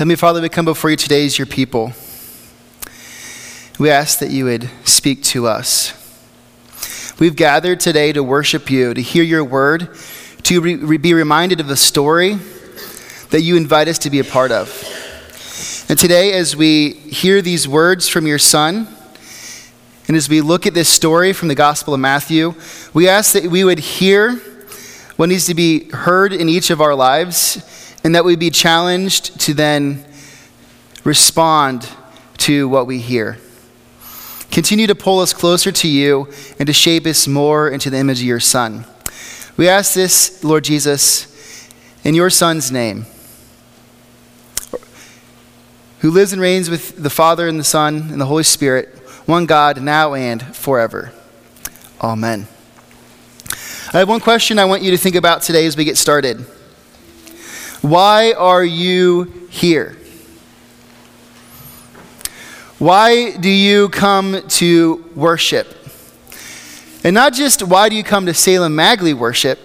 Heavenly Father, we come before you today as your people. We ask that you would speak to us. We've gathered today to worship you, to hear your word, to re- be reminded of the story that you invite us to be a part of. And today, as we hear these words from your Son, and as we look at this story from the Gospel of Matthew, we ask that we would hear what needs to be heard in each of our lives, and that we be challenged to then respond to what we hear. Continue to pull us closer to you and to shape us more into the image of your Son. We ask this, Lord Jesus, in your Son's name, who lives and reigns with the Father and the Son and the Holy Spirit, one God, now and forever. Amen. I have one question I want you to think about today as we get started. Why are you here? Why do you come to worship? And not just why do you come to Salem Magley worship,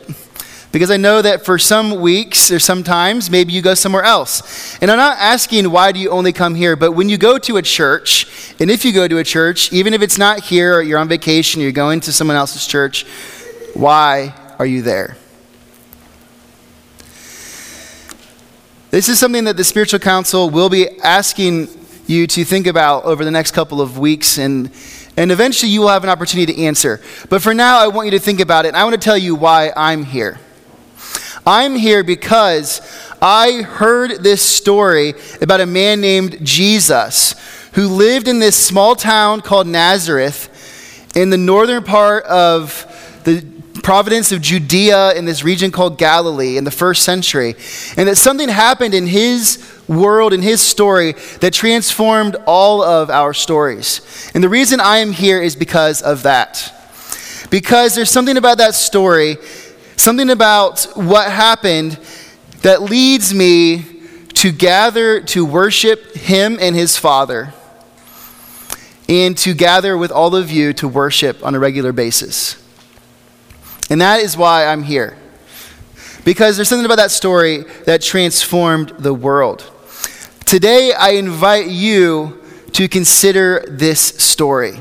because I know that for some weeks or sometimes maybe you go somewhere else. And I'm not asking why do you only come here, but when you go to a church, and if you go to a church, even if it's not here or you're on vacation, you're going to someone else's church, why are you there? This is something that the spiritual council will be asking you to think about over the next couple of weeks and and eventually you will have an opportunity to answer. But for now, I want you to think about it. And I want to tell you why I'm here. I'm here because I heard this story about a man named Jesus who lived in this small town called Nazareth in the northern part of the province of Judea in this region called Galilee in the first century. And that something happened in his world in his story that transformed all of our stories. And the reason I am here is because of that. Because there's something about that story, something about what happened that leads me to gather to worship him and his Father, and to gather with all of you to worship on a regular basis. And that is why I'm here. Because there's something about that story that transformed the world. Today, I invite you to consider this story.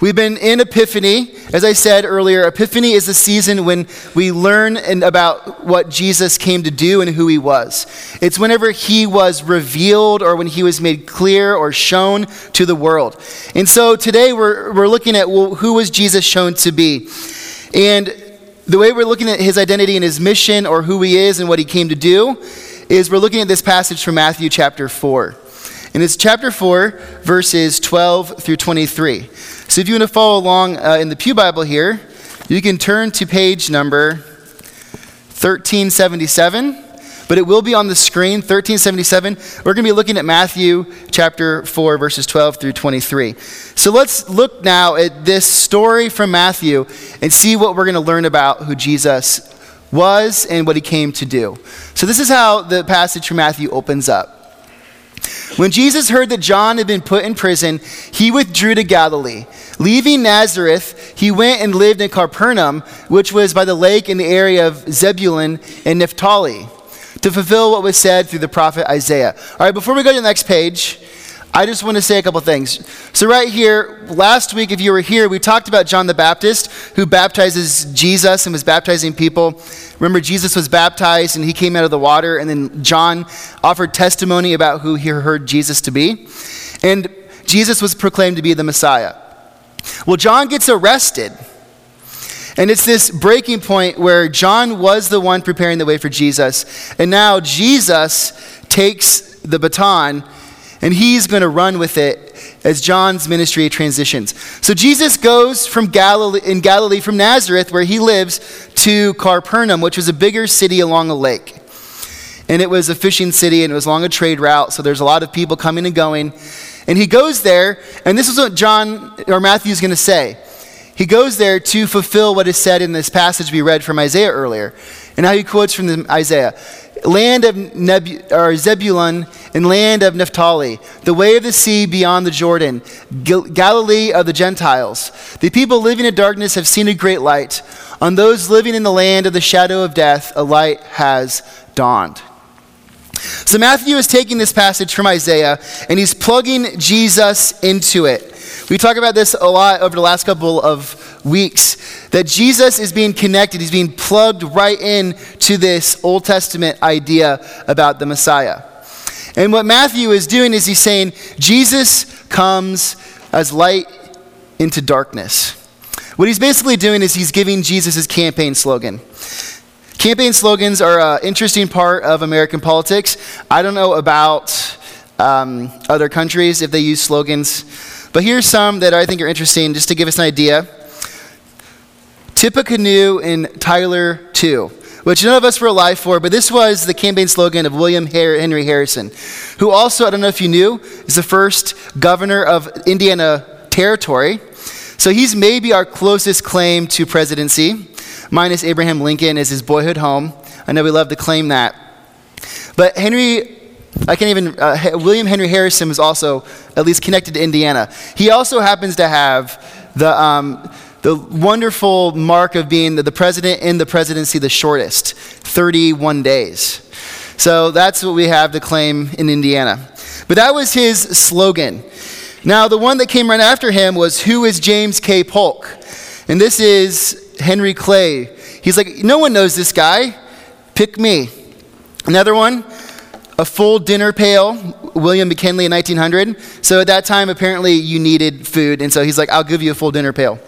We've been in Epiphany. As I said earlier, Epiphany is a season when we learn about what Jesus came to do and who he was. It's whenever he was revealed or when he was made clear or shown to the world. And so today we're, we're looking at well, who was Jesus shown to be. And the way we're looking at his identity and his mission or who he is and what he came to do is we're looking at this passage from Matthew chapter 4. And it's chapter 4, verses 12 through 23. So if you want to follow along uh, in the Pew Bible here, you can turn to page number 1377 but it will be on the screen 1377 we're going to be looking at matthew chapter 4 verses 12 through 23 so let's look now at this story from matthew and see what we're going to learn about who jesus was and what he came to do. So, this is how the passage from Matthew opens up. When Jesus heard that John had been put in prison, he withdrew to Galilee. Leaving Nazareth, he went and lived in Capernaum, which was by the lake in the area of Zebulun and Naphtali, to fulfill what was said through the prophet Isaiah. All right, before we go to the next page, I just want to say a couple things. So, right here, last week, if you were here, we talked about John the Baptist, who baptizes Jesus and was baptizing people. Remember, Jesus was baptized and he came out of the water, and then John offered testimony about who he heard Jesus to be. And Jesus was proclaimed to be the Messiah. Well, John gets arrested. And it's this breaking point where John was the one preparing the way for Jesus. And now Jesus takes the baton and he's going to run with it as John's ministry transitions. So Jesus goes from Galilee in Galilee from Nazareth where he lives to Capernaum, which was a bigger city along a lake. And it was a fishing city and it was along a trade route, so there's a lot of people coming and going. And he goes there, and this is what John or Matthew is going to say. He goes there to fulfill what is said in this passage we read from Isaiah earlier. And now he quotes from the Isaiah land of or Zebulun and land of Naphtali, the way of the sea beyond the Jordan, Gal- Galilee of the Gentiles. The people living in darkness have seen a great light. On those living in the land of the shadow of death, a light has dawned. So Matthew is taking this passage from Isaiah and he's plugging Jesus into it. We talk about this a lot over the last couple of weeks that Jesus is being connected, he's being plugged right in to this Old Testament idea about the Messiah. And what Matthew is doing is he's saying Jesus comes as light into darkness. What he's basically doing is he's giving Jesus' his campaign slogan. Campaign slogans are an interesting part of American politics. I don't know about um, other countries if they use slogans, but here's some that I think are interesting just to give us an idea. Tippecanoe in Tyler Too which none of us were alive for, but this was the campaign slogan of William Henry Harrison, who also, I don't know if you knew, is the first governor of Indiana Territory. So he's maybe our closest claim to presidency, minus Abraham Lincoln as his boyhood home. I know we love to claim that. But Henry I can't even, uh, William Henry Harrison was also at least connected to Indiana. He also happens to have the, um, the wonderful mark of being the, the president in the presidency the shortest 31 days. So that's what we have to claim in Indiana. But that was his slogan. Now, the one that came right after him was, Who is James K. Polk? And this is Henry Clay. He's like, No one knows this guy. Pick me. Another one, a full dinner pail, William McKinley in 1900. So at that time, apparently you needed food. And so he's like, I'll give you a full dinner pail.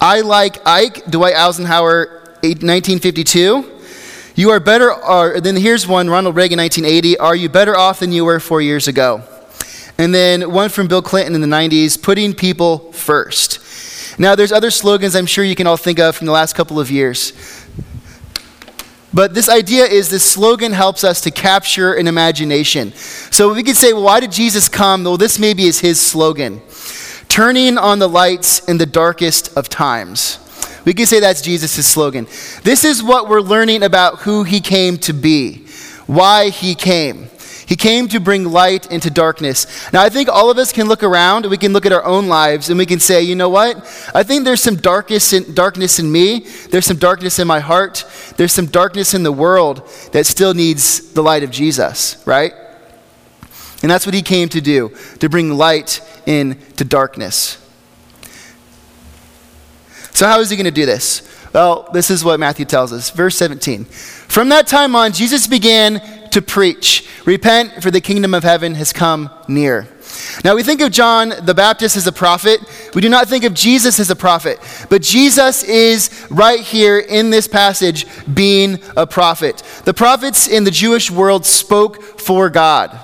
I like Ike, Dwight Eisenhower, 1952. You are better, or, then here's one, Ronald Reagan, 1980. Are you better off than you were four years ago? And then one from Bill Clinton in the 90s, putting people first. Now, there's other slogans I'm sure you can all think of from the last couple of years. But this idea is this slogan helps us to capture an imagination. So we could say, well, why did Jesus come? Well, this maybe is his slogan turning on the lights in the darkest of times. We could say that's Jesus' slogan. This is what we're learning about who he came to be, why he came. He came to bring light into darkness. Now, I think all of us can look around, we can look at our own lives, and we can say, you know what? I think there's some darkness in, darkness in me, there's some darkness in my heart, there's some darkness in the world that still needs the light of Jesus, right? And that's what he came to do, to bring light into darkness. So, how is he going to do this? Well, this is what Matthew tells us. Verse 17. From that time on, Jesus began to preach Repent, for the kingdom of heaven has come near. Now, we think of John the Baptist as a prophet. We do not think of Jesus as a prophet. But Jesus is right here in this passage being a prophet. The prophets in the Jewish world spoke for God.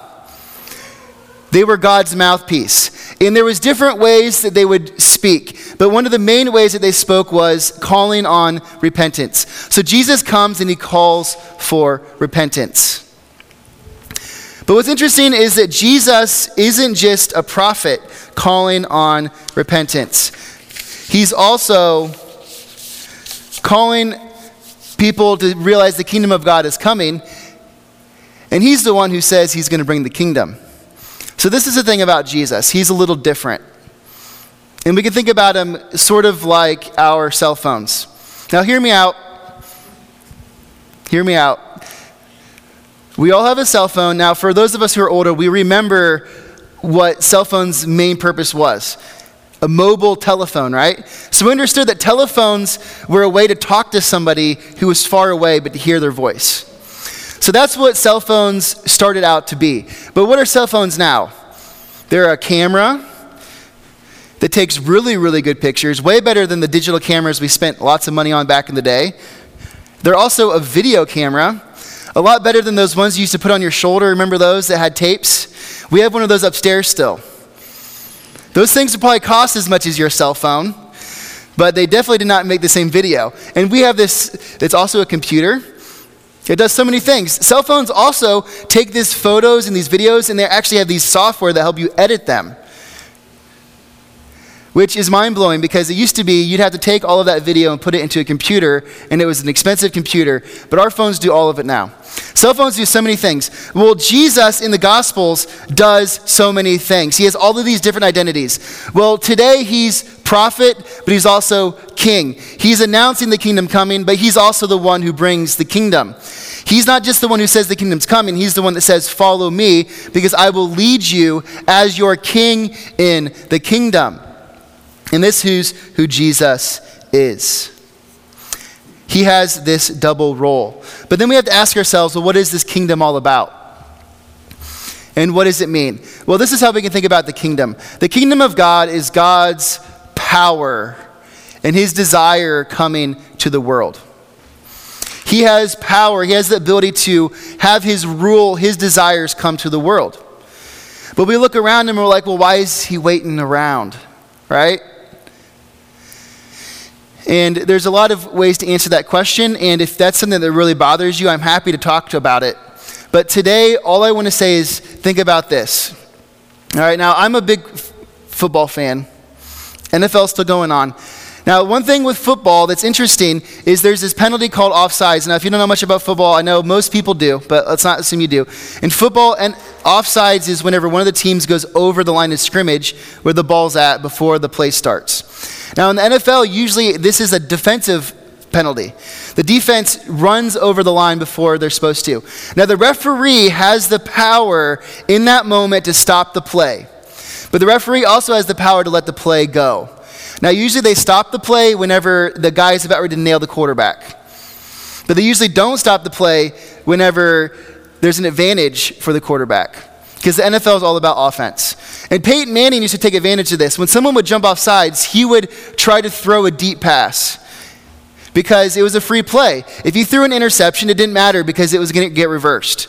They were God's mouthpiece. And there was different ways that they would speak. But one of the main ways that they spoke was calling on repentance. So Jesus comes and he calls for repentance. But what's interesting is that Jesus isn't just a prophet calling on repentance. He's also calling people to realize the kingdom of God is coming. And he's the one who says he's going to bring the kingdom. So, this is the thing about Jesus. He's a little different. And we can think about him sort of like our cell phones. Now, hear me out. Hear me out. We all have a cell phone. Now, for those of us who are older, we remember what cell phone's main purpose was a mobile telephone, right? So we understood that telephones were a way to talk to somebody who was far away but to hear their voice. So that's what cell phones started out to be. But what are cell phones now? They're a camera that takes really, really good pictures, way better than the digital cameras we spent lots of money on back in the day. They're also a video camera, a lot better than those ones you used to put on your shoulder. Remember those that had tapes? We have one of those upstairs still. Those things would probably cost as much as your cell phone, but they definitely did not make the same video. And we have this, it's also a computer it does so many things. Cell phones also take these photos and these videos, and they actually have these software that help you edit them. Which is mind blowing because it used to be you'd have to take all of that video and put it into a computer, and it was an expensive computer, but our phones do all of it now. Cell phones do so many things. Well, Jesus in the Gospels does so many things. He has all of these different identities. Well, today he's prophet, but he's also king. He's announcing the kingdom coming, but he's also the one who brings the kingdom. He's not just the one who says the kingdom's coming, he's the one that says, Follow me, because I will lead you as your king in the kingdom. And this is who Jesus is. He has this double role. But then we have to ask ourselves, well, what is this kingdom all about? And what does it mean? Well, this is how we can think about the kingdom. The kingdom of God is God's power and his desire coming to the world. He has power, he has the ability to have his rule, his desires come to the world. But we look around and we're like, well, why is he waiting around? Right? And there's a lot of ways to answer that question. And if that's something that really bothers you, I'm happy to talk to about it. But today, all I want to say is think about this. All right, now I'm a big f- football fan. NFL's still going on. Now, one thing with football that's interesting is there's this penalty called offsides. Now, if you don't know much about football, I know most people do, but let's not assume you do. In football, and offsides is whenever one of the teams goes over the line of scrimmage where the ball's at before the play starts. Now, in the NFL, usually this is a defensive penalty. The defense runs over the line before they're supposed to. Now, the referee has the power in that moment to stop the play, but the referee also has the power to let the play go. Now, usually they stop the play whenever the guy is about ready to nail the quarterback, but they usually don't stop the play whenever there's an advantage for the quarterback because the NFL is all about offense. And Peyton Manning used to take advantage of this. When someone would jump off sides, he would try to throw a deep pass because it was a free play. If you threw an interception, it didn't matter because it was going to get reversed.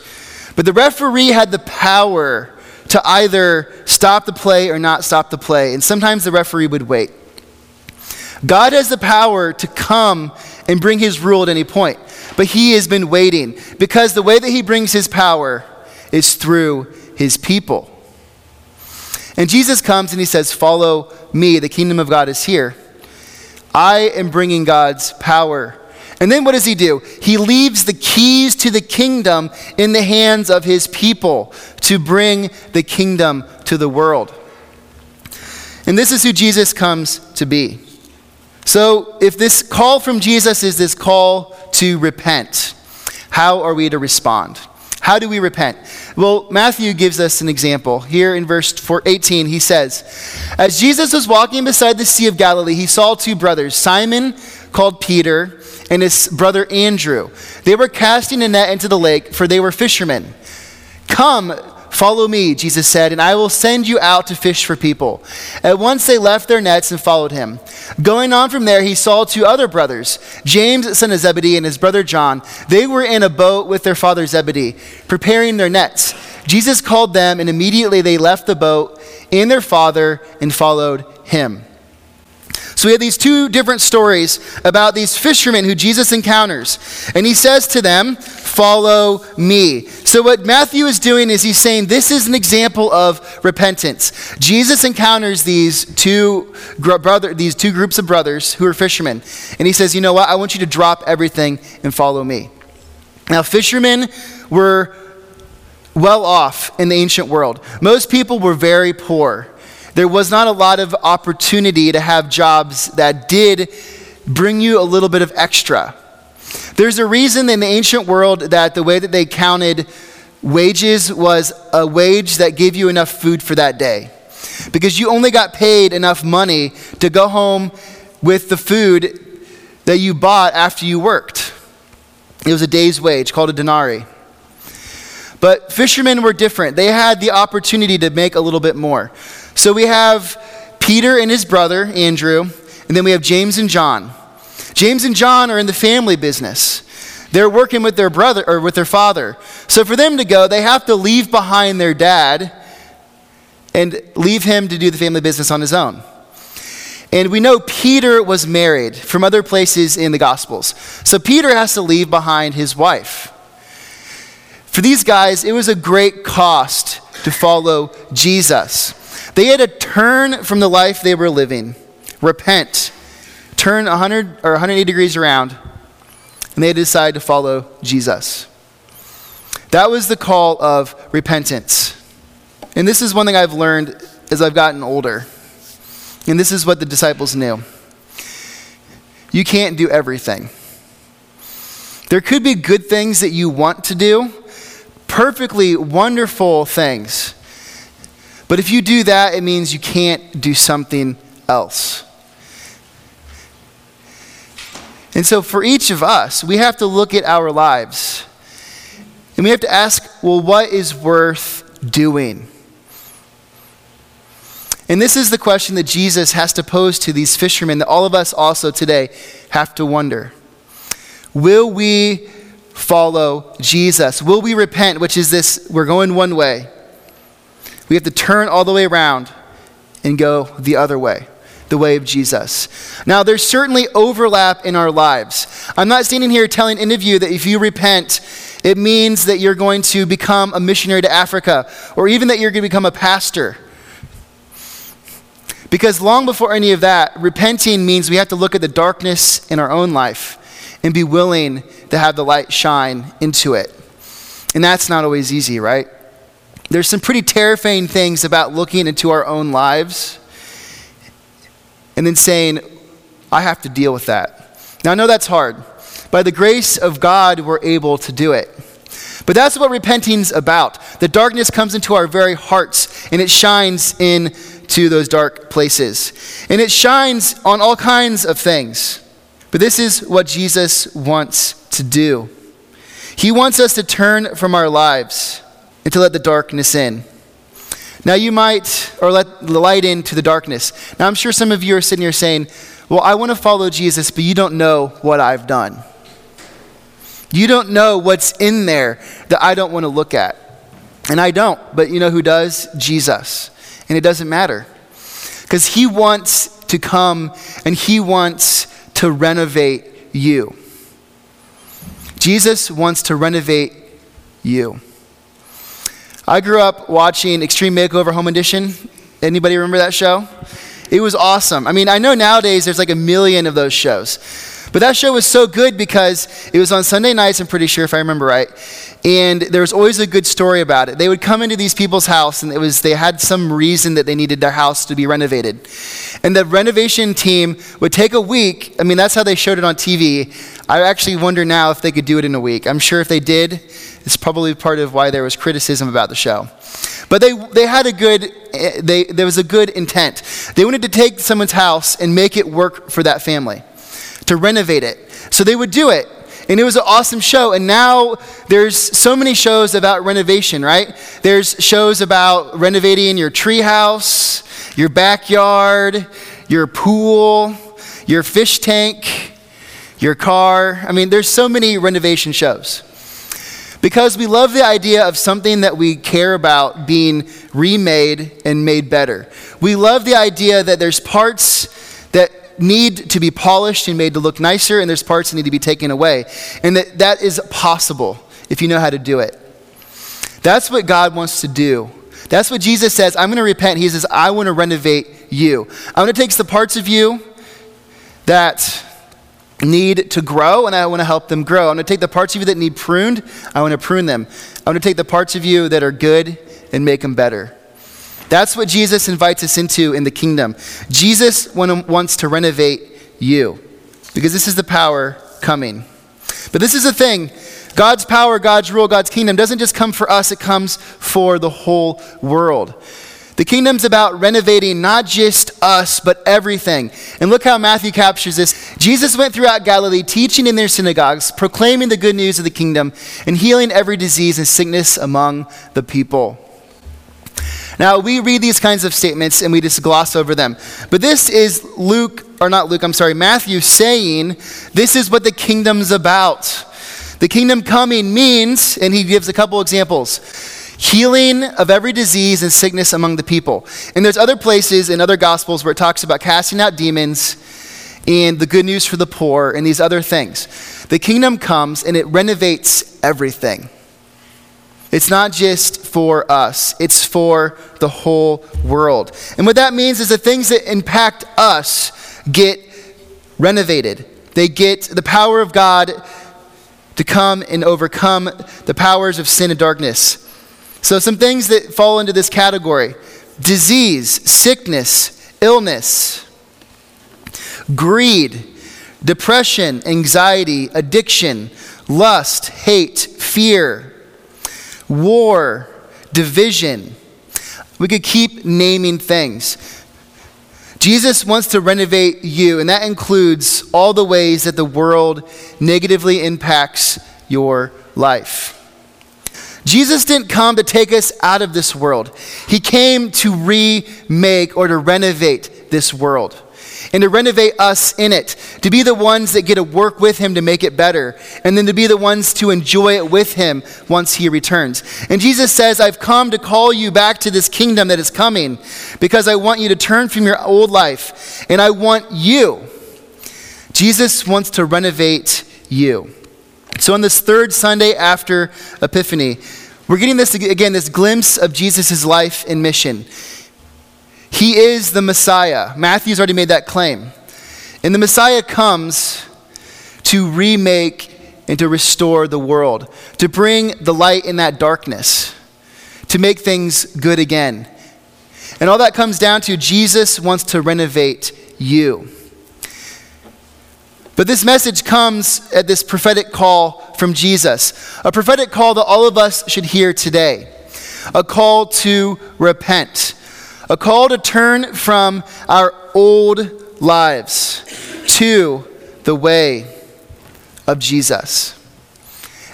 But the referee had the power to either stop the play or not stop the play, and sometimes the referee would wait. God has the power to come and bring his rule at any point, but he has been waiting because the way that he brings his power is through his people. And Jesus comes and he says, Follow me, the kingdom of God is here. I am bringing God's power. And then what does he do? He leaves the keys to the kingdom in the hands of his people to bring the kingdom to the world. And this is who Jesus comes to be. So, if this call from Jesus is this call to repent, how are we to respond? How do we repent? Well, Matthew gives us an example. Here in verse 18, he says, As Jesus was walking beside the Sea of Galilee, he saw two brothers, Simon, called Peter, and his brother Andrew. They were casting a net into the lake, for they were fishermen. Come, Follow me, Jesus said, and I will send you out to fish for people. At once they left their nets and followed him. Going on from there, he saw two other brothers, James, son of Zebedee, and his brother John. They were in a boat with their father Zebedee, preparing their nets. Jesus called them, and immediately they left the boat and their father and followed him. So we have these two different stories about these fishermen who Jesus encounters. And he says to them, Follow me. So what Matthew is doing is he's saying this is an example of repentance. Jesus encounters these two brother these two groups of brothers who are fishermen. And he says, "You know what? I want you to drop everything and follow me." Now, fishermen were well off in the ancient world. Most people were very poor there was not a lot of opportunity to have jobs that did bring you a little bit of extra. There's a reason in the ancient world that the way that they counted wages was a wage that gave you enough food for that day. Because you only got paid enough money to go home with the food that you bought after you worked. It was a day's wage called a denarii. But fishermen were different. They had the opportunity to make a little bit more. So we have Peter and his brother, Andrew, and then we have James and John. James and John are in the family business. They're working with their brother or with their father. So for them to go, they have to leave behind their dad and leave him to do the family business on his own. And we know Peter was married from other places in the Gospels. So Peter has to leave behind his wife. For these guys, it was a great cost to follow Jesus. They had to turn from the life they were living, repent, turn 100 or 180 degrees around, and they had to decide to follow Jesus. That was the call of repentance. And this is one thing I've learned as I've gotten older. And this is what the disciples knew. You can't do everything. There could be good things that you want to do, perfectly wonderful things. But if you do that, it means you can't do something else. And so, for each of us, we have to look at our lives and we have to ask, well, what is worth doing? And this is the question that Jesus has to pose to these fishermen that all of us also today have to wonder. Will we follow Jesus? Will we repent, which is this we're going one way? We have to turn all the way around and go the other way, the way of Jesus. Now, there's certainly overlap in our lives. I'm not standing here telling any of you that if you repent, it means that you're going to become a missionary to Africa, or even that you're going to become a pastor. Because long before any of that, repenting means we have to look at the darkness in our own life and be willing to have the light shine into it. And that's not always easy, right? There's some pretty terrifying things about looking into our own lives and then saying, I have to deal with that. Now, I know that's hard. By the grace of God, we're able to do it. But that's what repenting's about. The darkness comes into our very hearts and it shines into those dark places. And it shines on all kinds of things. But this is what Jesus wants to do. He wants us to turn from our lives and to let the darkness in. Now, you might, or let the light into the darkness. Now, I'm sure some of you are sitting here saying, Well, I want to follow Jesus, but you don't know what I've done. You don't know what's in there that I don't want to look at. And I don't, but you know who does? Jesus. And it doesn't matter. Because he wants to come and he wants to renovate you. Jesus wants to renovate you. I grew up watching Extreme Makeover Home Edition. Anybody remember that show? It was awesome. I mean, I know nowadays there's like a million of those shows. But that show was so good because it was on Sunday nights, I'm pretty sure, if I remember right. And there was always a good story about it. They would come into these people's house, and it was they had some reason that they needed their house to be renovated. And the renovation team would take a week. I mean, that's how they showed it on TV. I actually wonder now if they could do it in a week. I'm sure if they did, it's probably part of why there was criticism about the show. But they, they had a good, they, there was a good intent. They wanted to take someone's house and make it work for that family to renovate it. So they would do it. And it was an awesome show. And now there's so many shows about renovation, right? There's shows about renovating your treehouse, your backyard, your pool, your fish tank, your car. I mean, there's so many renovation shows. Because we love the idea of something that we care about being remade and made better. We love the idea that there's parts that need to be polished and made to look nicer, and there's parts that need to be taken away. And that, that is possible if you know how to do it. That's what God wants to do. That's what Jesus says. I'm going to repent. He says, I want to renovate you. I'm going to take the parts of you that need to grow, and I want to help them grow. I'm going to take the parts of you that need pruned, I want to prune them. I want to take the parts of you that are good and make them better. That's what Jesus invites us into in the kingdom. Jesus wants to renovate you because this is the power coming. But this is the thing God's power, God's rule, God's kingdom doesn't just come for us, it comes for the whole world. The kingdom's about renovating not just us, but everything. And look how Matthew captures this. Jesus went throughout Galilee, teaching in their synagogues, proclaiming the good news of the kingdom, and healing every disease and sickness among the people. Now, we read these kinds of statements and we just gloss over them. But this is Luke, or not Luke, I'm sorry, Matthew saying this is what the kingdom's about. The kingdom coming means, and he gives a couple examples healing of every disease and sickness among the people. And there's other places in other gospels where it talks about casting out demons and the good news for the poor and these other things. The kingdom comes and it renovates everything. It's not just for us, it's for the whole world. And what that means is the things that impact us get renovated. They get the power of God to come and overcome the powers of sin and darkness. So, some things that fall into this category disease, sickness, illness, greed, depression, anxiety, addiction, lust, hate, fear, war, division. We could keep naming things. Jesus wants to renovate you, and that includes all the ways that the world negatively impacts your life. Jesus didn't come to take us out of this world. He came to remake or to renovate this world and to renovate us in it, to be the ones that get to work with Him to make it better, and then to be the ones to enjoy it with Him once He returns. And Jesus says, I've come to call you back to this kingdom that is coming because I want you to turn from your old life, and I want you. Jesus wants to renovate you. So, on this third Sunday after Epiphany, we're getting this again, this glimpse of Jesus' life and mission. He is the Messiah. Matthew's already made that claim. And the Messiah comes to remake and to restore the world, to bring the light in that darkness, to make things good again. And all that comes down to Jesus wants to renovate you. But this message comes at this prophetic call from Jesus, a prophetic call that all of us should hear today, a call to repent, a call to turn from our old lives to the way of Jesus.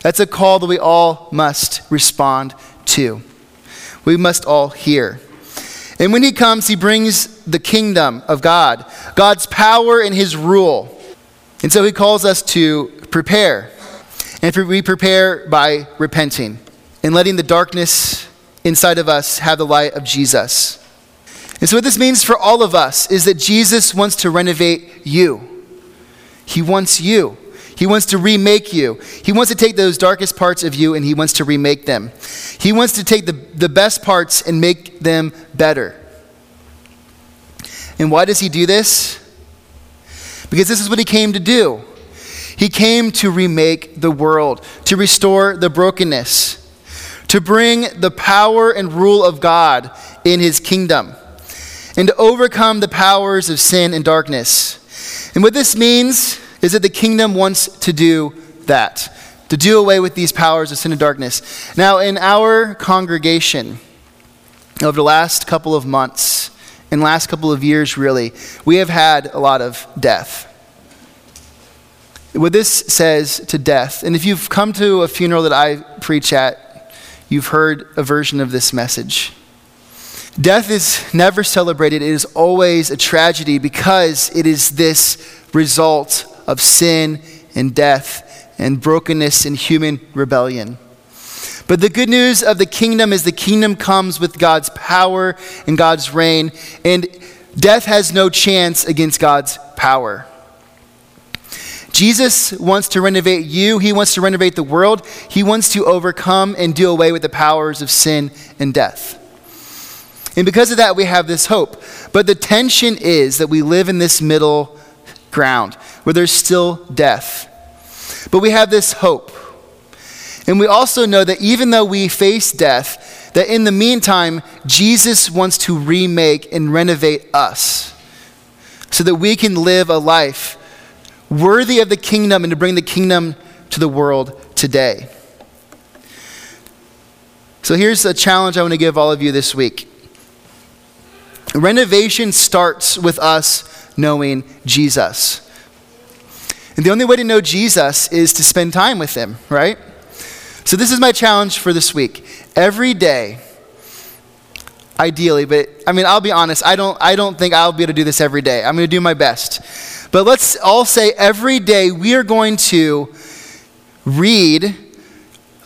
That's a call that we all must respond to. We must all hear. And when he comes, he brings the kingdom of God, God's power and his rule. And so he calls us to prepare. And we prepare by repenting and letting the darkness inside of us have the light of Jesus. And so, what this means for all of us is that Jesus wants to renovate you. He wants you. He wants to remake you. He wants to take those darkest parts of you and he wants to remake them. He wants to take the, the best parts and make them better. And why does he do this? Because this is what he came to do. He came to remake the world, to restore the brokenness, to bring the power and rule of God in his kingdom, and to overcome the powers of sin and darkness. And what this means is that the kingdom wants to do that, to do away with these powers of sin and darkness. Now, in our congregation, over the last couple of months, and last couple of years, really, we have had a lot of death what this says to death, and if you've come to a funeral that I preach at, you've heard a version of this message. Death is never celebrated, it is always a tragedy because it is this result of sin and death and brokenness and human rebellion. But the good news of the kingdom is the kingdom comes with God's power and God's reign, and death has no chance against God's power. Jesus wants to renovate you. He wants to renovate the world. He wants to overcome and do away with the powers of sin and death. And because of that, we have this hope. But the tension is that we live in this middle ground where there's still death. But we have this hope. And we also know that even though we face death, that in the meantime, Jesus wants to remake and renovate us so that we can live a life worthy of the kingdom and to bring the kingdom to the world today. So here's a challenge I want to give all of you this week. Renovation starts with us knowing Jesus. And the only way to know Jesus is to spend time with him, right? So this is my challenge for this week. Every day, ideally, but I mean, I'll be honest, I don't, I don't think I'll be able to do this every day. I'm going to do my best. But let's all say every day we are going to read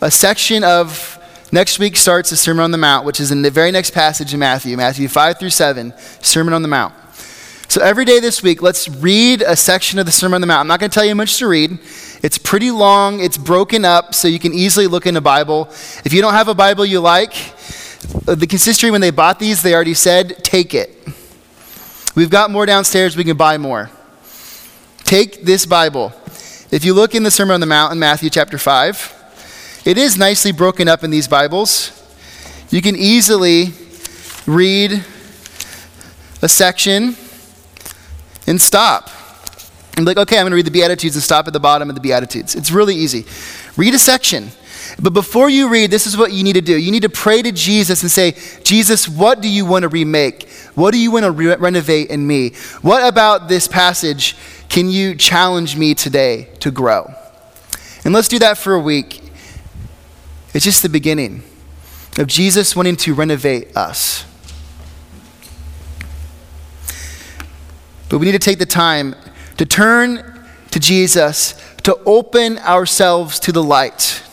a section of next week starts the Sermon on the Mount, which is in the very next passage in Matthew, Matthew 5 through 7, Sermon on the Mount. So every day this week, let's read a section of the Sermon on the Mount. I'm not going to tell you much to read. It's pretty long, it's broken up, so you can easily look in a Bible. If you don't have a Bible you like, uh, the consistory, when they bought these, they already said, take it. We've got more downstairs, we can buy more. Take this Bible. If you look in the Sermon on the Mount in Matthew chapter 5, it is nicely broken up in these Bibles. You can easily read a section and stop. And be like, okay, I'm going to read the Beatitudes and stop at the bottom of the Beatitudes. It's really easy. Read a section. But before you read, this is what you need to do. You need to pray to Jesus and say, Jesus, what do you want to remake? What do you want to re- renovate in me? What about this passage can you challenge me today to grow? And let's do that for a week. It's just the beginning of Jesus wanting to renovate us. But we need to take the time to turn to Jesus, to open ourselves to the light.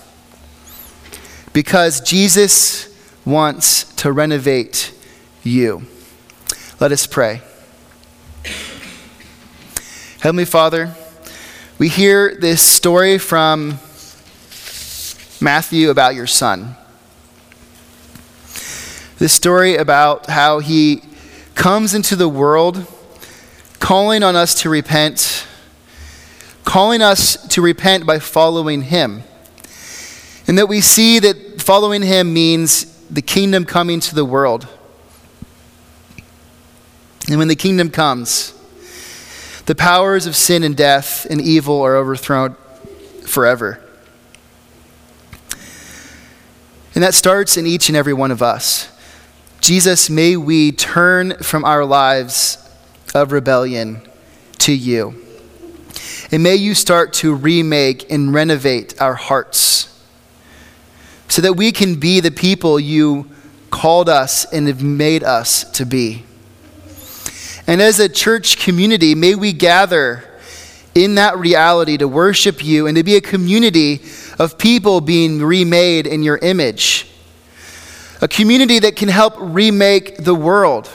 Because Jesus wants to renovate you. Let us pray. Heavenly Father, we hear this story from Matthew about your son. This story about how he comes into the world calling on us to repent, calling us to repent by following him. And that we see that following him means the kingdom coming to the world. And when the kingdom comes, the powers of sin and death and evil are overthrown forever. And that starts in each and every one of us. Jesus, may we turn from our lives of rebellion to you. And may you start to remake and renovate our hearts so that we can be the people you called us and have made us to be. And as a church community, may we gather in that reality to worship you and to be a community of people being remade in your image. A community that can help remake the world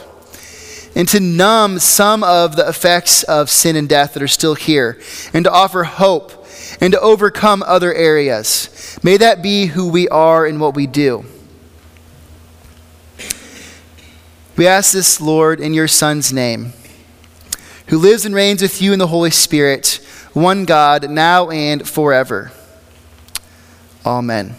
and to numb some of the effects of sin and death that are still here and to offer hope and to overcome other areas. May that be who we are and what we do. We ask this, Lord, in your Son's name, who lives and reigns with you in the Holy Spirit, one God, now and forever. Amen.